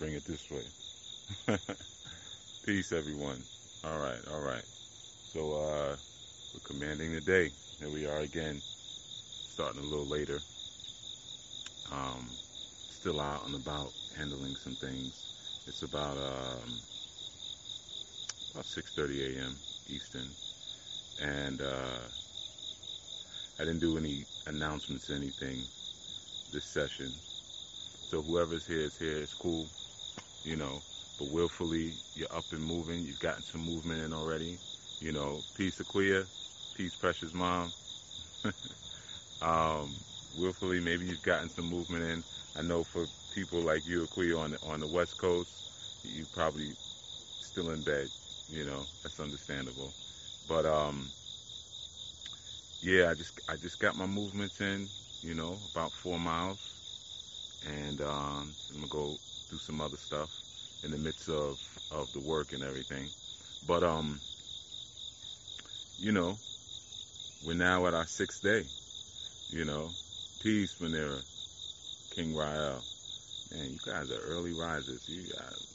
bring it this way. Peace, everyone. All right, all right. So, uh, we're commanding the day. Here we are again, starting a little later. Um, still out and about, handling some things. It's about um, about 6:30 a.m. Eastern, and uh, I didn't do any announcements, or anything this session. So whoever's here is here. It's cool, you know. But willfully, you're up and moving. You've gotten some movement in already. You know, peace, Aquia. Peace, precious mom. um, willfully, maybe you've gotten some movement in. I know for people like you, Aquia, on on the West Coast, you probably still in bed. You know, that's understandable. But um, yeah, I just I just got my movements in. You know, about four miles, and um, I'm gonna go do some other stuff in the midst of of the work and everything. But um, you know, we're now at our sixth day. You know, peace, Manera, King Rael. Man, you guys are early risers. You guys,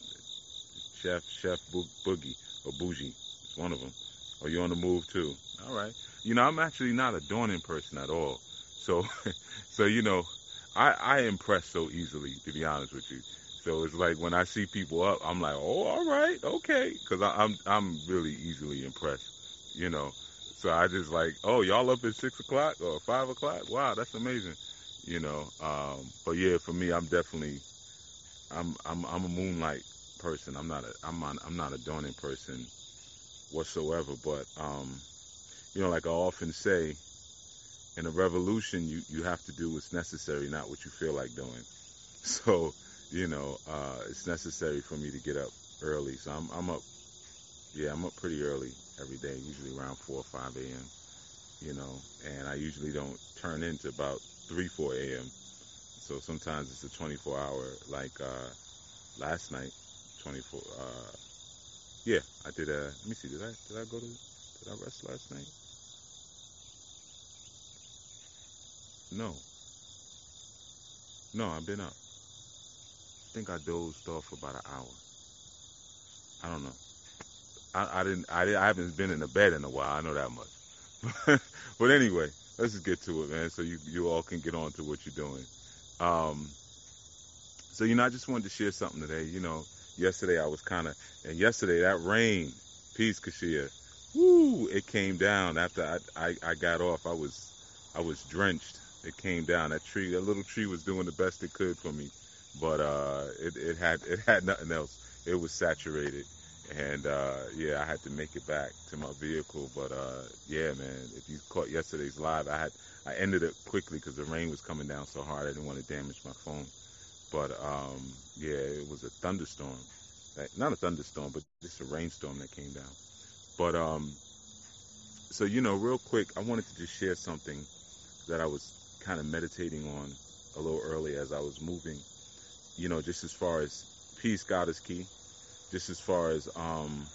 Chef Chef Bo- Boogie or Bougie, it's one of them. Are you on the move too? All right. You know, I'm actually not a dawning person at all. So, so you know, I I impress so easily, to be honest with you. So it's like when I see people up, I'm like, oh, all right, okay, because I'm I'm really easily impressed, you know. So I just like, oh, y'all up at six o'clock or five o'clock? Wow, that's amazing, you know. Um, but yeah, for me, I'm definitely, I'm I'm I'm a moonlight person. I'm not a I'm on, I'm not a dawning person whatsoever. But um, you know, like I often say, in a revolution, you you have to do what's necessary, not what you feel like doing. So you know, uh, it's necessary for me to get up early. So I'm I'm up, yeah, I'm up pretty early every day, usually around four or five a.m. You know, and I usually don't turn into about three four a.m. So sometimes it's a 24 hour, like uh, last night, 24. Uh, yeah, I did. A, let me see. Did I did I go to? Did I rest last night? No. No, I've been up. I think I dozed off for about an hour. I don't know. I, I didn't. I, I haven't been in the bed in a while. I know that much. but anyway, let's just get to it, man. So you you all can get on to what you're doing. Um, so you know, I just wanted to share something today. You know, yesterday I was kind of, and yesterday that rain, peace, Kashia, woo, it came down after I, I I got off. I was I was drenched. It came down. That tree, that little tree, was doing the best it could for me, but uh, it it had it had nothing else. It was saturated and uh, yeah, I had to make it back to my vehicle. But uh, yeah, man, if you caught yesterday's live, I had I ended it quickly because the rain was coming down so hard. I didn't want to damage my phone. But um, yeah, it was a thunderstorm. Not a thunderstorm, but just a rainstorm that came down. But um, so you know, real quick, I wanted to just share something that I was kind of meditating on a little early as I was moving. You know, just as far as peace, God is key just as far as um,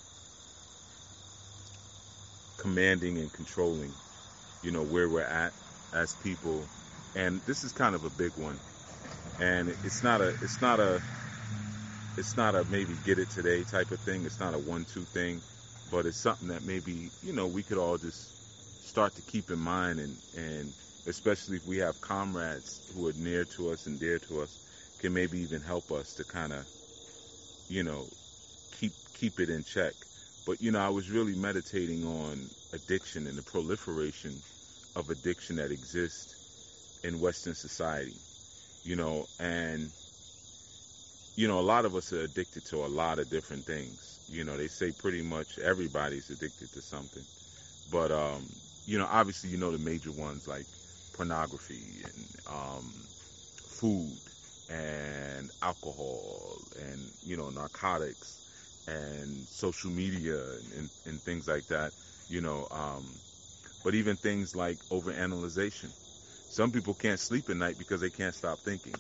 commanding and controlling, you know, where we're at as people. And this is kind of a big one. And it's not a, it's not a, it's not a maybe get it today type of thing. It's not a one-two thing, but it's something that maybe you know we could all just start to keep in mind, and and especially if we have comrades who are near to us and dear to us, can maybe even help us to kind of, you know, keep keep it in check. But you know, I was really meditating on addiction and the proliferation of addiction that exists in Western society. You know, and you know, a lot of us are addicted to a lot of different things. You know, they say pretty much everybody's addicted to something. But um, you know, obviously you know the major ones like pornography and um, food and alcohol and you know narcotics and social media and, and, things like that, you know. Um, but even things like overanalyzation. Some people can't sleep at night because they can't stop thinking.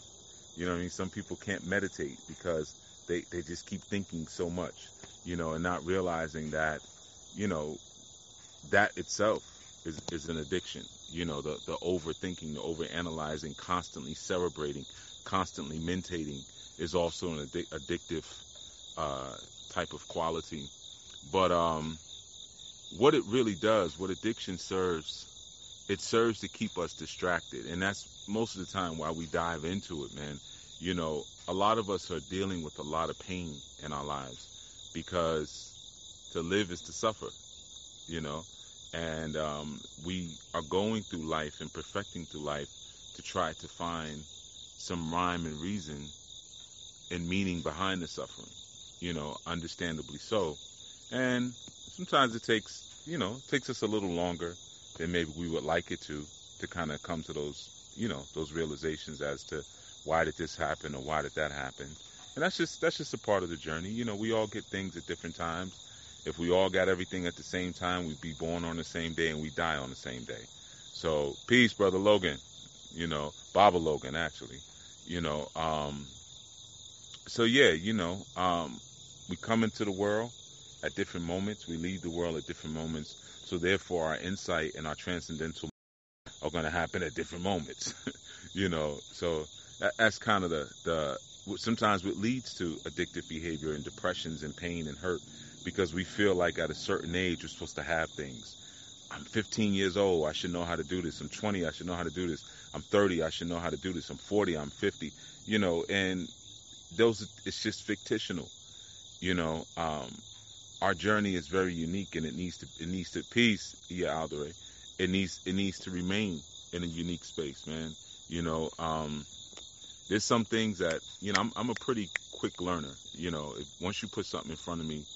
You know I mean? Some people can't meditate because they, they just keep thinking so much, you know, and not realizing that, you know, that itself is, is an addiction. You know, the, the overthinking, the overanalyzing, constantly celebrating, constantly mentating is also an addic- addictive uh, type of quality. But um, what it really does, what addiction serves, it serves to keep us distracted. And that's most of the time why we dive into it, man. You know, a lot of us are dealing with a lot of pain in our lives because to live is to suffer, you know, and um, we are going through life and perfecting through life to try to find some rhyme and reason and meaning behind the suffering, you know, understandably so. And sometimes it takes, you know, it takes us a little longer than maybe we would like it to, to kind of come to those, you know, those realizations as to why did this happen or why did that happen. And that's just that's just a part of the journey. You know, we all get things at different times. If we all got everything at the same time, we'd be born on the same day and we die on the same day. So peace, brother Logan. You know, Baba Logan actually. You know, um, so yeah, you know, um, we come into the world at different moments. We leave the world at different moments. So therefore, our insight and our transcendental are going to happen at different moments. you know, so that, that's kind of the the sometimes what leads to addictive behavior and depressions and pain and hurt because we feel like at a certain age we're supposed to have things. I'm 15 years old. I should know how to do this. I'm 20. I should know how to do this. I'm 30. I should know how to do this. I'm 40. I'm 50. You know, and those it's just fictional. You know, um, our journey is very unique, and it needs to it needs to peace. Yeah, Aldere. It needs it needs to remain in a unique space, man. You know, um, there's some things that you know I'm, I'm a pretty quick learner. You know, if, once you put something in front of me,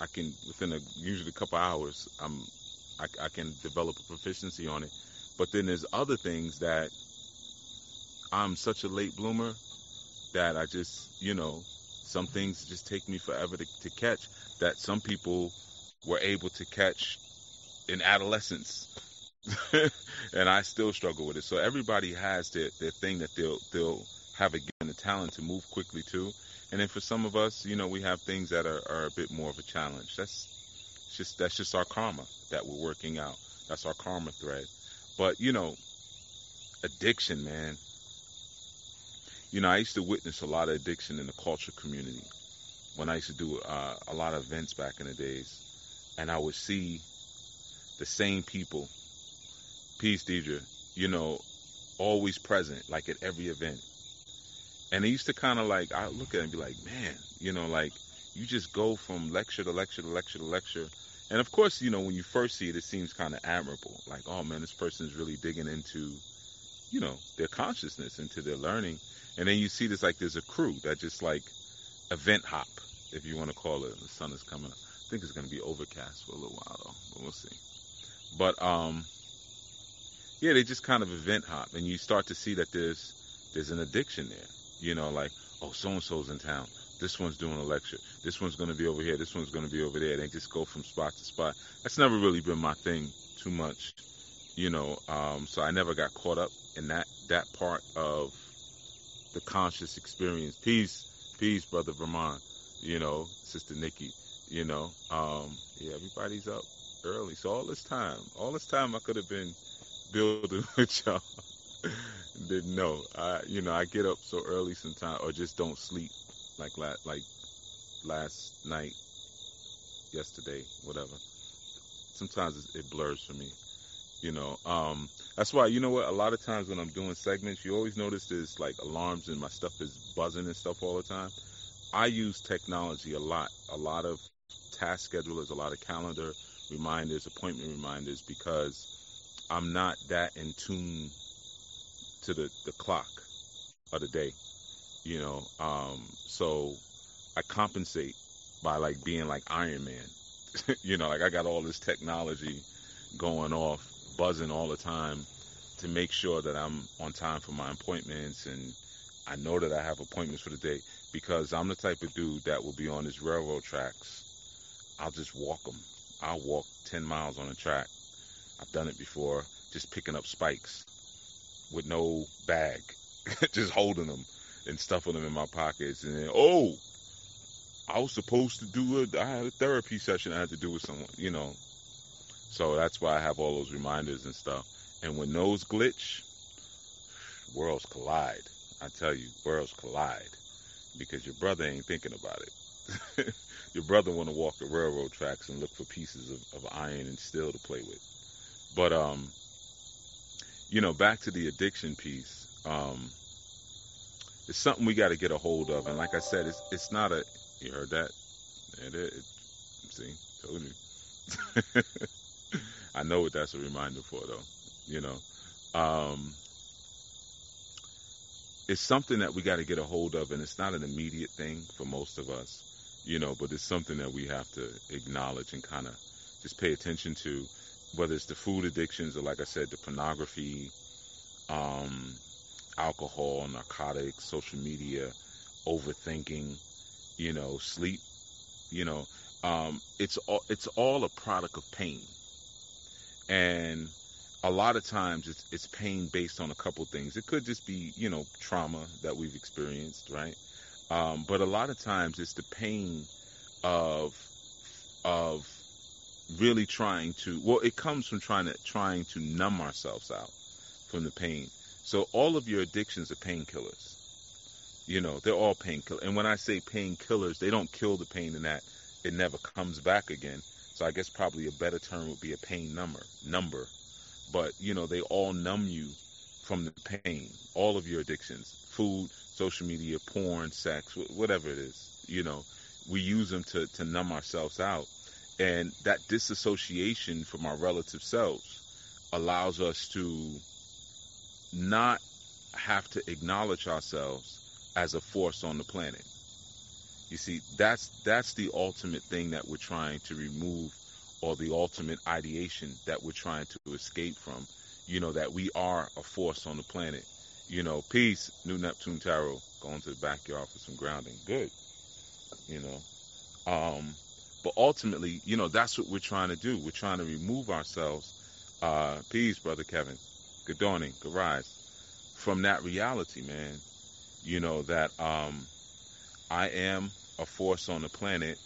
I can within a usually a couple hours I'm I, I can develop a proficiency on it. But then there's other things that I'm such a late bloomer that I just you know some things just take me forever to, to catch that some people were able to catch in adolescence and I still struggle with it. So everybody has their, their thing that they'll they'll have a given talent to move quickly to. And then for some of us, you know, we have things that are, are a bit more of a challenge. That's just that's just our karma that we're working out. That's our karma thread. But you know, addiction, man. You know, I used to witness a lot of addiction in the culture community when I used to do uh, a lot of events back in the days, and I would see the same people Peace, Deidre. You know, always present, like at every event. And it used to kind of like, I look at it and be like, man, you know, like you just go from lecture to lecture to lecture to lecture. And of course, you know, when you first see it, it seems kind of admirable. Like, oh man, this person is really digging into, you know, their consciousness, into their learning. And then you see this like there's a crew that just like event hop, if you want to call it. The sun is coming up. I think it's going to be overcast for a little while though, but we'll see. But um, yeah, they just kind of event hop, and you start to see that there's there's an addiction there. You know, like oh, so and so's in town. This one's doing a lecture. This one's going to be over here. This one's going to be over there. They just go from spot to spot. That's never really been my thing too much, you know. Um, so I never got caught up in that that part of the conscious experience. Peace, peace, brother Vermont. You know, sister Nikki. You know, um, yeah, everybody's up early. So all this time, all this time, I could have been building with y'all. Didn't know. I, you know, I get up so early sometimes, or just don't sleep, like last, like last night, yesterday, whatever. Sometimes it blurs for me, you know. Um, that's why, you know what? A lot of times when I'm doing segments, you always notice there's like alarms and my stuff is buzzing and stuff all the time. I use technology a lot, a lot of task schedulers, a lot of calendar reminders, appointment reminders, because I'm not that in tune to the, the clock of the day, you know. Um, so I compensate by like being like Iron Man, you know, like I got all this technology going off, buzzing all the time to make sure that I'm on time for my appointments and I know that I have appointments for the day because I'm the type of dude that will be on these railroad tracks. I'll just walk them. I'll walk 10 miles on a track I've done it before, just picking up spikes with no bag, just holding them and stuffing them in my pockets. And then, oh, I was supposed to do it. I had a therapy session I had to do with someone, you know. So that's why I have all those reminders and stuff. And when those glitch, worlds collide. I tell you, worlds collide because your brother ain't thinking about it. your brother want to walk the railroad tracks and look for pieces of, of iron and steel to play with. But um, you know, back to the addiction piece. Um, it's something we got to get a hold of, and like I said, it's it's not a. You heard that? It, it, it see, told you. I know what that's a reminder for, though. You know, um, it's something that we got to get a hold of, and it's not an immediate thing for most of us, you know, but it's something that we have to acknowledge and kind of just pay attention to, whether it's the food addictions or, like I said, the pornography, um, alcohol, narcotics, social media, overthinking, you know, sleep, you know, um, it's all it's all a product of pain, and a lot of times it's it's pain based on a couple things. It could just be you know trauma that we've experienced, right? Um, but a lot of times it's the pain of of really trying to. Well, it comes from trying to trying to numb ourselves out from the pain. So all of your addictions are painkillers. You know, they're all painkillers. And when I say painkillers, they don't kill the pain in that it never comes back again. So I guess probably a better term would be a pain number. Number but you know they all numb you from the pain all of your addictions food social media porn sex whatever it is you know we use them to, to numb ourselves out and that disassociation from our relative selves allows us to not have to acknowledge ourselves as a force on the planet you see that's that's the ultimate thing that we're trying to remove or the ultimate ideation that we're trying to escape from. You know, that we are a force on the planet. You know, peace, New Neptune Tarot, going to the backyard for some grounding. Good. You know. Um, but ultimately, you know, that's what we're trying to do. We're trying to remove ourselves, uh, peace, Brother Kevin. Good dawning, good rise. From that reality, man. You know, that um, I am a force on the planet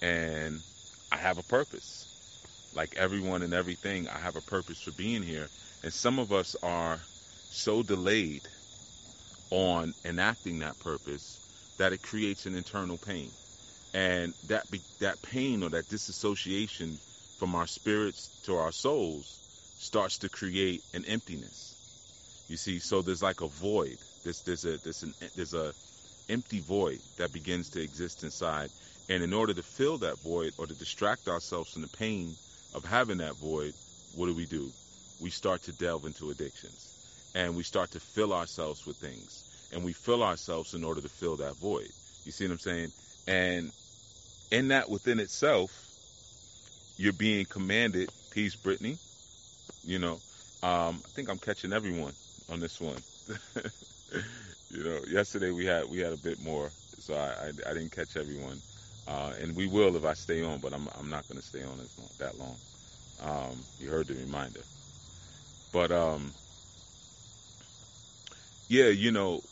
and I have a purpose like everyone and everything, I have a purpose for being here. And some of us are so delayed on enacting that purpose that it creates an internal pain. And that be, that pain or that disassociation from our spirits to our souls starts to create an emptiness. You see, so there's like a void. There's there's a there's an there's a empty void that begins to exist inside. And in order to fill that void or to distract ourselves from the pain of having that void, what do we do? We start to delve into addictions and we start to fill ourselves with things and we fill ourselves in order to fill that void. You see what I'm saying? And in that within itself, you're being commanded, peace, Brittany. You know, um, I think I'm catching everyone on this one. you know, yesterday we had we had a bit more, so I I, I didn't catch everyone. Uh, and we will if I stay on, but I'm I'm not going to stay on as long, that long. Um, you heard the reminder, but um, yeah, you know,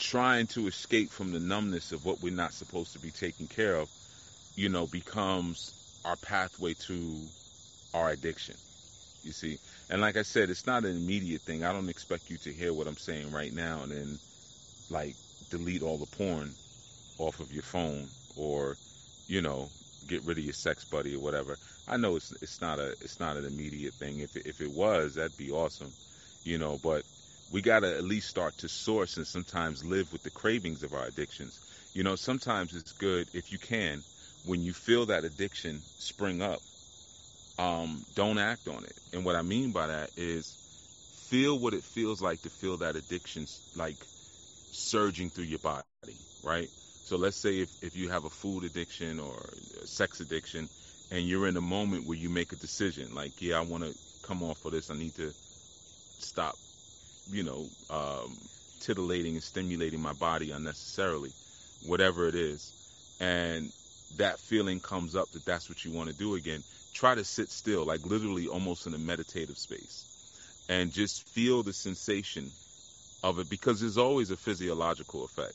trying to escape from the numbness of what we're not supposed to be taking care of, you know, becomes our pathway to our addiction. You see, and like I said, it's not an immediate thing. I don't expect you to hear what I'm saying right now and then like delete all the porn off of your phone or you know get rid of your sex buddy or whatever. I know it's it's not a it's not an immediate thing. If it, if it was, that'd be awesome, you know. But we gotta at least start to source and sometimes live with the cravings of our addictions. You know, sometimes it's good if you can when you feel that addiction spring up. Um, don't act on it. And what I mean by that is feel what it feels like to feel that addiction like surging through your body, right? So let's say if, if you have a food addiction or sex addiction and you're in a moment where you make a decision, like, yeah, I want to come off of this. I need to stop, you know, um, titillating and stimulating my body unnecessarily, whatever it is. And that feeling comes up that that's what you want to do again. Try to sit still, like literally almost in a meditative space, and just feel the sensation of it because there's always a physiological effect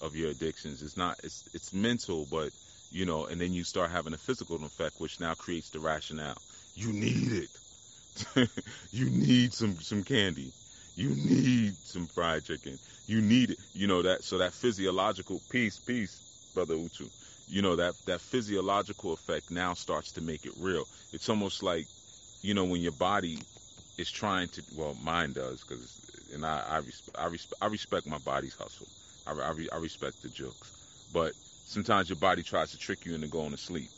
of your addictions. It's not it's it's mental, but you know, and then you start having a physical effect, which now creates the rationale. you need it. you need some some candy. You need some fried chicken. You need it. You know that so that physiological peace, peace, brother Utu. You know that that physiological effect now starts to make it real. It's almost like, you know, when your body is trying to. Well, mine does because, and I I, respe- I, respe- I respect my body's hustle. I I, I respect the jokes, but sometimes your body tries to trick you into going to sleep.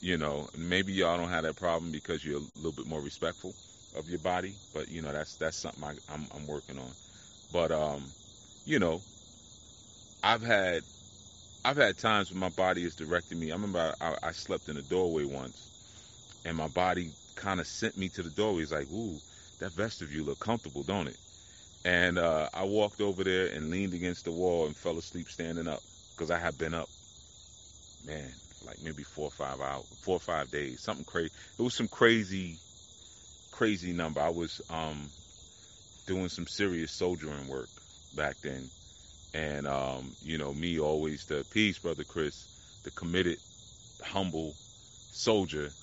You know, maybe y'all don't have that problem because you're a little bit more respectful of your body, but you know that's that's something I, I'm I'm working on. But um, you know, I've had I've had times when my body is directing me. I remember I, I slept in a doorway once, and my body kind of sent me to the doorway. It's like, ooh, that vestibule look comfortable, don't it? And uh, I walked over there and leaned against the wall and fell asleep standing up because I had been up, man, like maybe four or five hours, four or five days, something crazy. It was some crazy, crazy number. I was um, doing some serious soldiering work back then, and um, you know, me always the peace, brother Chris, the committed, humble soldier.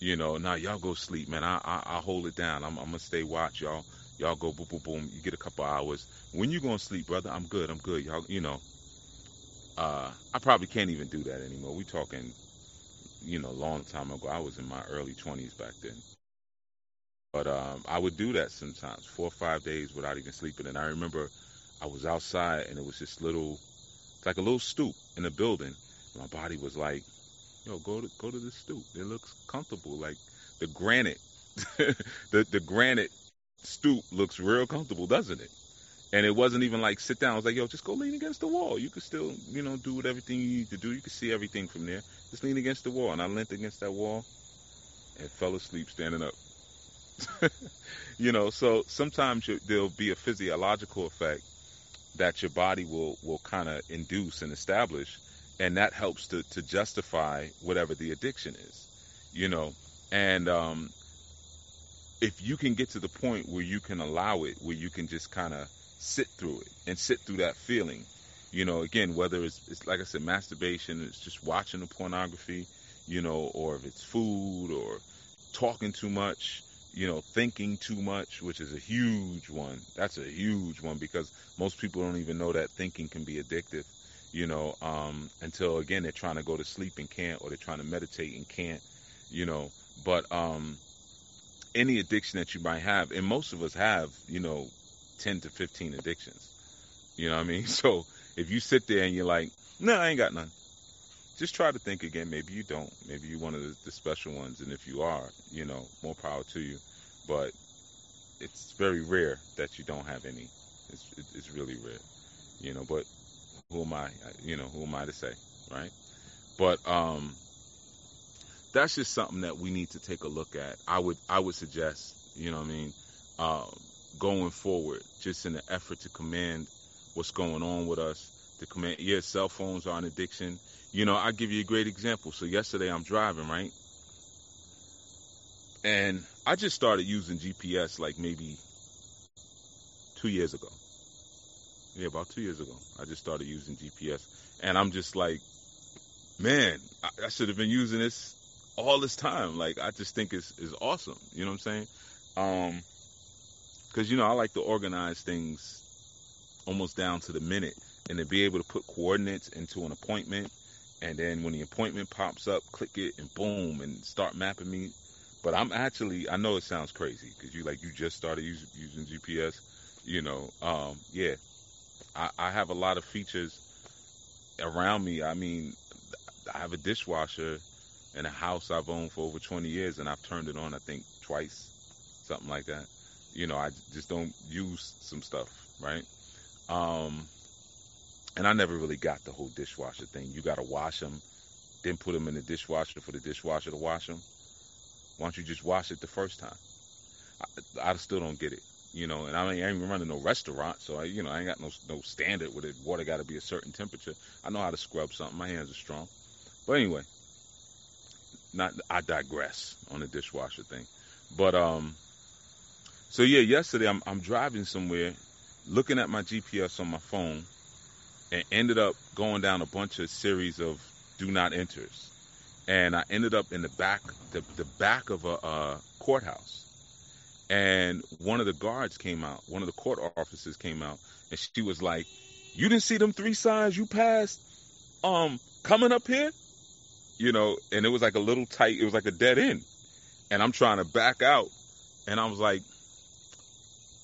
You know, now y'all go sleep, man. I I, I hold it down. I'm, I'm gonna stay watch, y'all. Y'all go boom boom boom. You get a couple hours. When you gonna sleep, brother? I'm good. I'm good. Y'all, you know. Uh, I probably can't even do that anymore. We talking, you know, long time ago. I was in my early 20s back then. But um, I would do that sometimes, four or five days without even sleeping. And I remember I was outside and it was this little, like a little stoop in a building. My body was like, yo, go to go to the stoop. It looks comfortable. Like the granite, the the granite stoop looks real comfortable, doesn't it? And it wasn't even like sit down. I was like, yo, just go lean against the wall. You could still, you know, do what everything you need to do. You can see everything from there. Just lean against the wall. And I leaned against that wall and fell asleep standing up. you know, so sometimes you, there'll be a physiological effect that your body will will kind of induce and establish, and that helps to to justify whatever the addiction is. You know, and um, if you can get to the point where you can allow it, where you can just kind of sit through it and sit through that feeling. You know, again, whether it's, it's like I said, masturbation, it's just watching the pornography, you know, or if it's food or talking too much, you know, thinking too much, which is a huge one. That's a huge one because most people don't even know that thinking can be addictive, you know, um, until again they're trying to go to sleep and can't, or they're trying to meditate and can't, you know. But um, any addiction that you might have, and most of us have, you know, 10 to 15 addictions. You know what I mean? So if you sit there and you're like, no, I ain't got none. Just try to think again. Maybe you don't. Maybe you're one of the, the special ones. And if you are, you know, more power to you. But it's very rare that you don't have any. It's, it's really rare, you know. But who am I? You know, who am I to say, right? But um, that's just something that we need to take a look at. I would I would suggest, you know, what I mean, um, going forward, just in the effort to command what's going on with us, to command. Yeah, cell phones are an addiction. You know, I'll give you a great example. So yesterday I'm driving, right? And I just started using GPS like maybe two years ago. Yeah, about two years ago. I just started using GPS. And I'm just like, man, I, I should have been using this all this time. Like, I just think it's, it's awesome. You know what I'm saying? Um, because you know I like to organize things almost down to the minute, and to be able to put coordinates into an appointment, and then when the appointment pops up, click it and boom, and start mapping me. But I'm actually I know it sounds crazy because you like you just started using, using GPS, you know. Um, yeah, I, I have a lot of features around me. I mean, I have a dishwasher in a house I've owned for over 20 years, and I've turned it on I think twice, something like that you know, I just don't use some stuff, right? Um, and I never really got the whole dishwasher thing. You got to wash them, then put them in the dishwasher for the dishwasher to wash them. Why don't you just wash it the first time? I, I still don't get it, you know. And I ain't even running no restaurant, so I, you know, I ain't got no no standard with it. Water got to be a certain temperature. I know how to scrub something. My hands are strong. But anyway, not I digress on the dishwasher thing. But um, so yeah, yesterday I'm I'm driving somewhere, looking at my GPS on my phone, and ended up going down a bunch of series of do not enters. and I ended up in the back the, the back of a courthouse. And one of the guards came out, one of the court officers came out, and she was like, "You didn't see them three signs you passed, um, coming up here, you know?" And it was like a little tight, it was like a dead end, and I'm trying to back out, and I was like,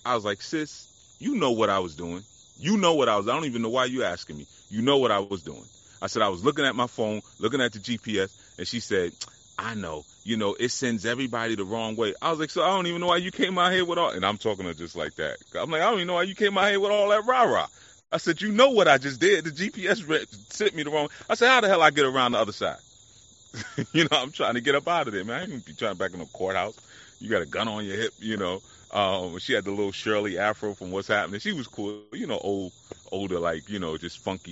I was like, "Sis, you know what I was doing. You know what I was. I don't even know why you asking me. You know what I was doing." I said I was looking at my phone, looking at the GPS, and she said, I know, you know, it sends everybody the wrong way. I was like, so I don't even know why you came out here with all, and I'm talking to just like that. I'm like, I don't even know why you came out here with all that rah rah. I said, you know what I just did? The GPS re- sent me the wrong. I said, how the hell I get around the other side? you know, I'm trying to get up out of there, man. I ain't be trying back in the courthouse. You got a gun on your hip, you know. Um, she had the little Shirley afro from What's Happening. She was cool, you know, old, older, like, you know, just funky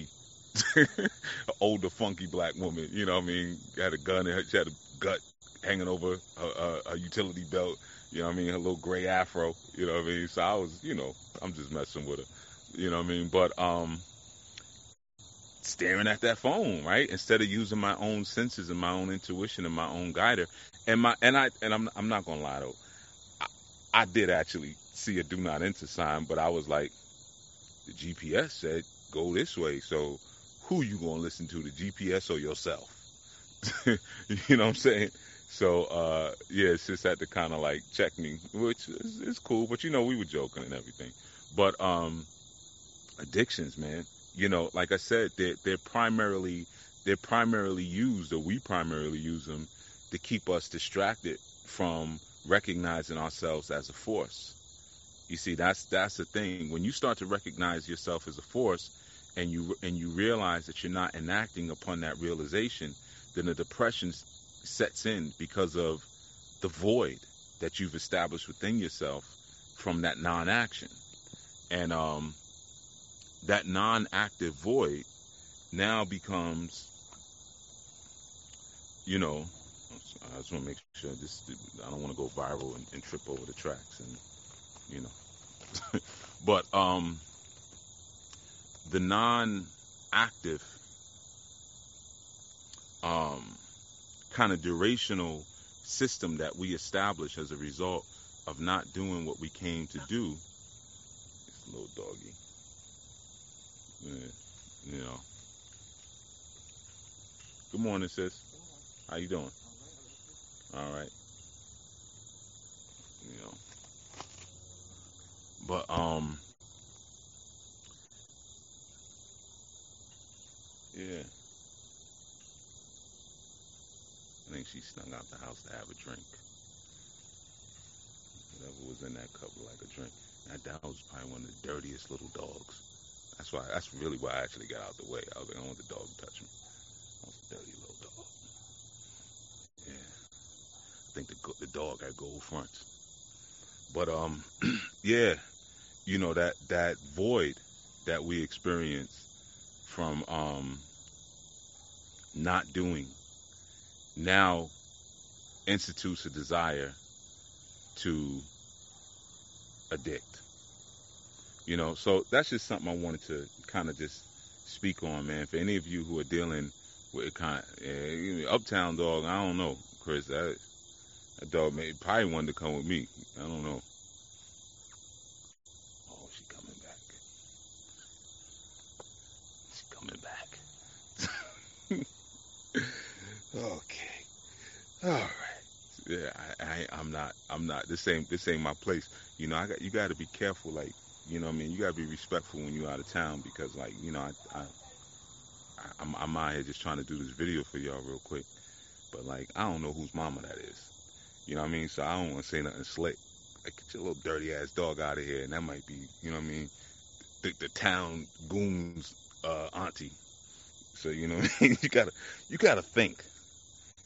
older, funky black woman. You know what I mean? Had a gun and she had a gut hanging over a, utility belt. You know what I mean? Her little gray afro. You know what I mean? So I was, you know, I'm just messing with her. You know what I mean? But um, staring at that phone, right? Instead of using my own senses and my own intuition and my own guider. And my and I and I'm I'm not gonna lie though. I, did actually see a do not enter sign, but I was like, the GPS said go this way, so who you gonna listen to, the GPS or yourself? you know what I'm saying? So uh, yeah, it's just had to kind of like check me, which is, is, cool. But you know, we were joking and everything. But um, addictions, man. You know, like I said, they're they're primarily they're primarily used, or we primarily use them to keep us distracted from recognizing ourselves as a force. You see, that's that's the thing. When you start to recognize yourself as a force, and you and you realize that you're not enacting upon that realization, then the depression sets in because of the void that you've established within yourself from that non-action, and um, that non-active void now becomes, you know, just want to make sure this I don't want to go viral and, and trip over the tracks, and you know, but um the non-active um, kind of durational system that we establish as a result of not doing what we came to do. It's a little doggy, yeah, you know. Good morning, sis. How you doing? All right. You know. But um Yeah. I think she snuck out the house to have a drink. Whatever was in that cup like a drink. That dog was probably one of the dirtiest little dogs. That's why. That's really why I actually got out the way. I was like, I don't want the dog to touch me. That was a dirty little dog. Yeah. I think the the dog had gold fronts. But um, yeah, you know that that void that we experience from um, not doing now institutes a desire to addict. You know, so that's just something I wanted to kind of just speak on, man. For any of you who are dealing with kind of, uh, uptown dog, I don't know, Chris. That, that dog may probably wanted to come with me. I don't know. Oh, she coming back. She coming back. okay. All right. Yeah, I, I I'm not I'm not this ain't this ain't my place. You know, I got you got to be careful. Like, you know, what I mean, you got to be respectful when you're out of town because, like, you know, I, I I'm, I'm out here just trying to do this video for y'all real quick. But like, I don't know whose mama that is. You know what I mean? So I don't want to say nothing slick. Like, get your little dirty ass dog out of here, and that might be, you know what I mean, the, the town goons uh, auntie. So you know, what I mean? you gotta you gotta think.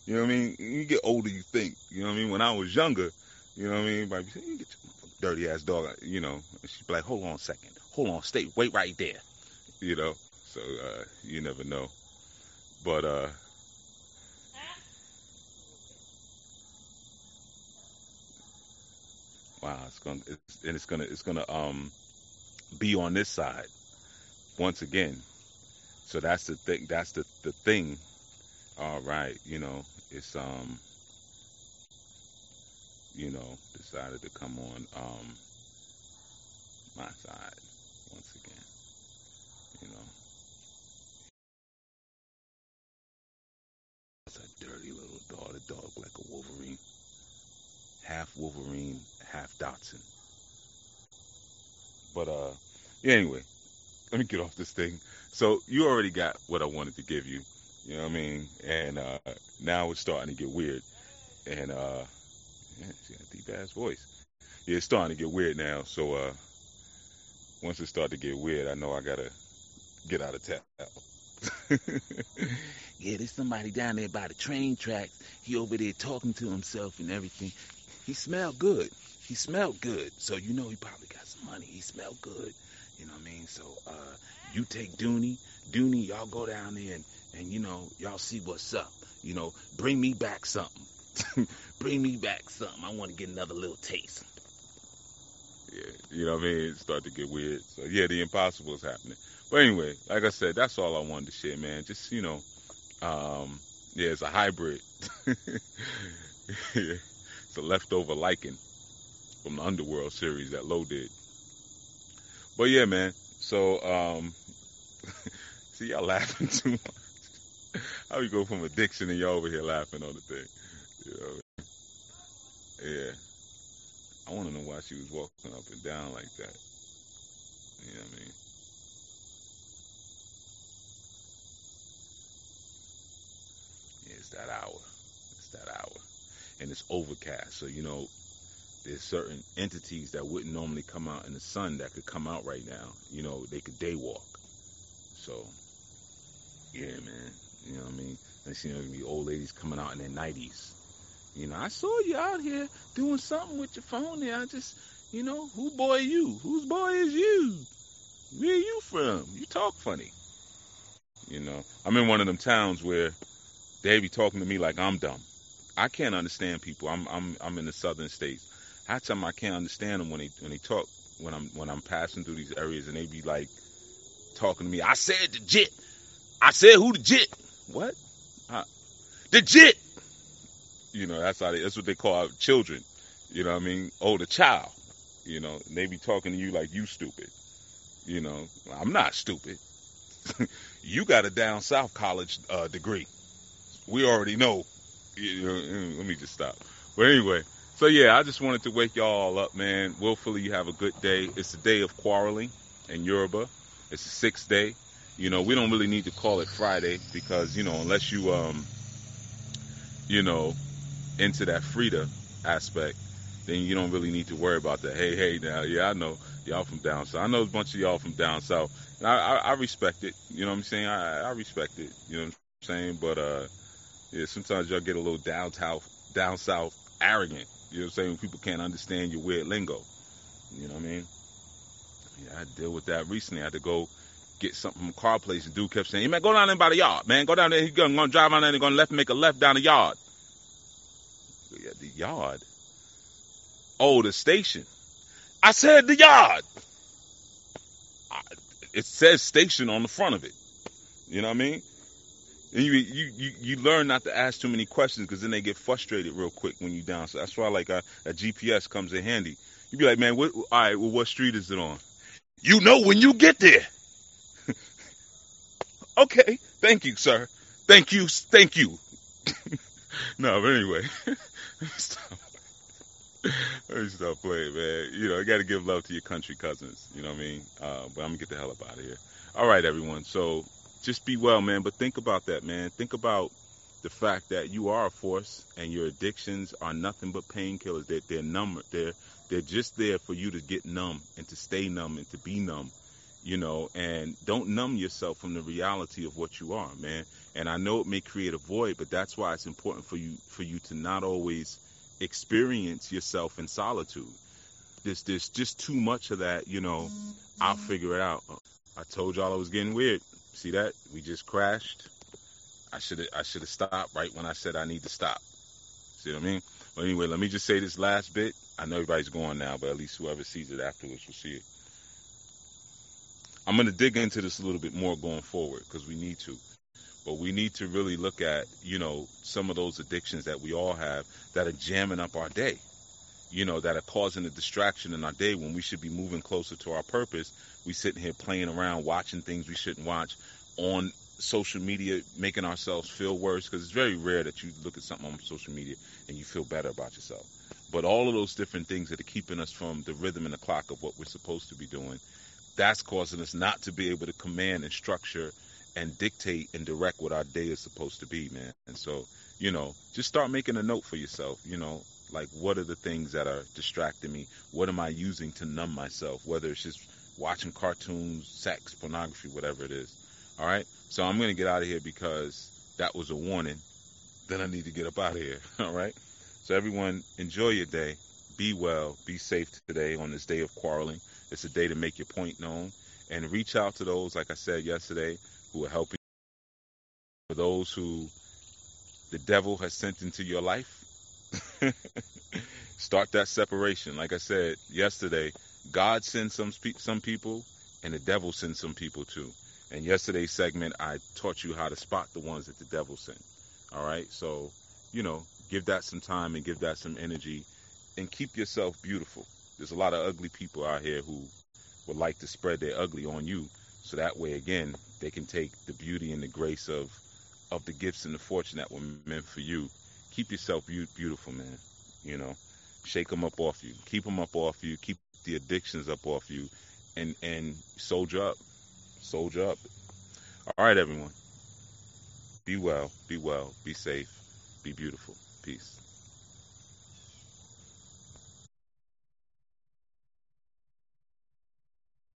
You know what I mean? You get older, you think. You know what I mean? When I was younger, you know what I mean? Like, you get your dirty ass dog, you know. And she'd be like, hold on a second. Hold on, stay, wait right there. You know? So, uh, you never know. But, uh, wow, it's gonna, it's, and it's gonna, it's gonna, um, be on this side once again. So that's the thing, that's the, the thing all right, you know, it's um, you know, decided to come on um my side once again, you know. It's a dirty little dog, a dog like a Wolverine, half Wolverine, half Dotson. But uh, yeah, anyway, let me get off this thing. So you already got what I wanted to give you. You know what I mean? And uh, now it's starting to get weird. And uh, yeah, she got a deep ass voice. Yeah, it's starting to get weird now. So uh, once it starts to get weird, I know I gotta get out of town. yeah, there's somebody down there by the train tracks. He over there talking to himself and everything. He smelled good. He smelled good. So you know he probably got some money. He smelled good. You know what I mean? So uh, you take Dooney, Dooney, y'all go down there and, and you know, y'all see what's up. You know, bring me back something. bring me back something. I want to get another little taste. Yeah, you know what I mean? It started to get weird. So yeah, the impossible is happening. But anyway, like I said, that's all I wanted to share, man. Just you know, um, yeah, it's a hybrid. yeah, it's a leftover Lycan from the Underworld series that Low did. But yeah, man. So um, see y'all laughing too much. How we go from addiction and y'all over here laughing on the thing? You know? Yeah. I want to know why she was walking up and down like that. You know what I mean? Yeah, it's that hour. It's that hour. And it's overcast. So, you know, there's certain entities that wouldn't normally come out in the sun that could come out right now. You know, they could day walk. So, yeah, man. You know what I mean? And you know, be old ladies coming out in their 90s. You know, I saw you out here doing something with your phone there. I just, you know, who boy you? Whose boy is you? Where you from? You talk funny. You know, I'm in one of them towns where they be talking to me like I'm dumb. I can't understand people. I'm I'm I'm in the southern states. Half the time I can't understand them when they when they talk when I'm when I'm passing through these areas and they be like talking to me. I said the jit. I said who the jit? What? Uh, the jit. You know that's how they, that's what they call children. You know what I mean? Oh, the child. You know, and they be talking to you like you stupid. You know, I'm not stupid. you got a down south college uh, degree. We already know. You know. Let me just stop. But anyway, so yeah, I just wanted to wake y'all up, man. Willfully, you have a good day. It's a day of quarreling in Yoruba. It's the sixth day. You know, we don't really need to call it Friday because you know, unless you um, you know, into that Frida aspect, then you don't really need to worry about that. Hey, hey, now, yeah, I know y'all from down south. I know a bunch of y'all from down south, and I, I, I respect it. You know what I'm saying? I, I respect it. You know what I'm saying? But uh, yeah, sometimes y'all get a little down south, down south arrogant. You know what I'm saying? People can't understand your weird lingo. You know what I mean? Yeah, I deal with that recently. I had to go get something from a car place, and dude kept saying, "Hey man, go down there by the yard, man. Go down there. He's gonna, gonna drive on there and gonna left make a left down the yard." Yeah, the yard. Oh, the station. I said the yard. I, it says station on the front of it. You know what I mean? And you you you, you learn not to ask too many questions because then they get frustrated real quick when you down. So that's why like a, a GPS comes in handy. You be like, man, what, all right, well, what street is it on? You know when you get there. okay, thank you, sir. Thank you, thank you. no, but anyway, stop. Let me stop playing, man. You know, you got to give love to your country cousins. You know what I mean? Uh, but I'm gonna get the hell up out of here. All right, everyone. So just be well, man. But think about that, man. Think about the fact that you are a force, and your addictions are nothing but painkillers. They're, they're numb. They're they're just there for you to get numb and to stay numb and to be numb. You know, and don't numb yourself from the reality of what you are, man. And I know it may create a void, but that's why it's important for you for you to not always experience yourself in solitude. There's there's just too much of that, you know. I'll figure it out. I told y'all I was getting weird. See that? We just crashed. I should I should have stopped right when I said I need to stop. See what I mean? Well, anyway, let me just say this last bit. I know everybody's going now, but at least whoever sees it afterwards will see it. I'm going to dig into this a little bit more going forward because we need to. But we need to really look at, you know, some of those addictions that we all have that are jamming up our day, you know, that are causing a distraction in our day when we should be moving closer to our purpose. We sitting here playing around, watching things we shouldn't watch on social media, making ourselves feel worse because it's very rare that you look at something on social media and you feel better about yourself. But all of those different things that are keeping us from the rhythm and the clock of what we're supposed to be doing, that's causing us not to be able to command and structure and dictate and direct what our day is supposed to be, man. And so, you know, just start making a note for yourself, you know, like what are the things that are distracting me? What am I using to numb myself? Whether it's just watching cartoons, sex, pornography, whatever it is. All right. So I'm going to get out of here because that was a warning. Then I need to get up out of here. All right. So everyone, enjoy your day. Be well. Be safe today on this day of quarreling. It's a day to make your point known and reach out to those, like I said yesterday, who are helping. For those who the devil has sent into your life, start that separation. Like I said yesterday, God sends some some people, and the devil sends some people too. And yesterday's segment, I taught you how to spot the ones that the devil sent. All right, so you know, give that some time and give that some energy, and keep yourself beautiful. There's a lot of ugly people out here who would like to spread their ugly on you, so that way again they can take the beauty and the grace of of the gifts and the fortune that were meant for you. Keep yourself beautiful, man. You know, shake them up off you, keep them up off you, keep the addictions up off you, and and soldier up, soldier up. All right, everyone. Be well, be well, be safe, be beautiful. Peace.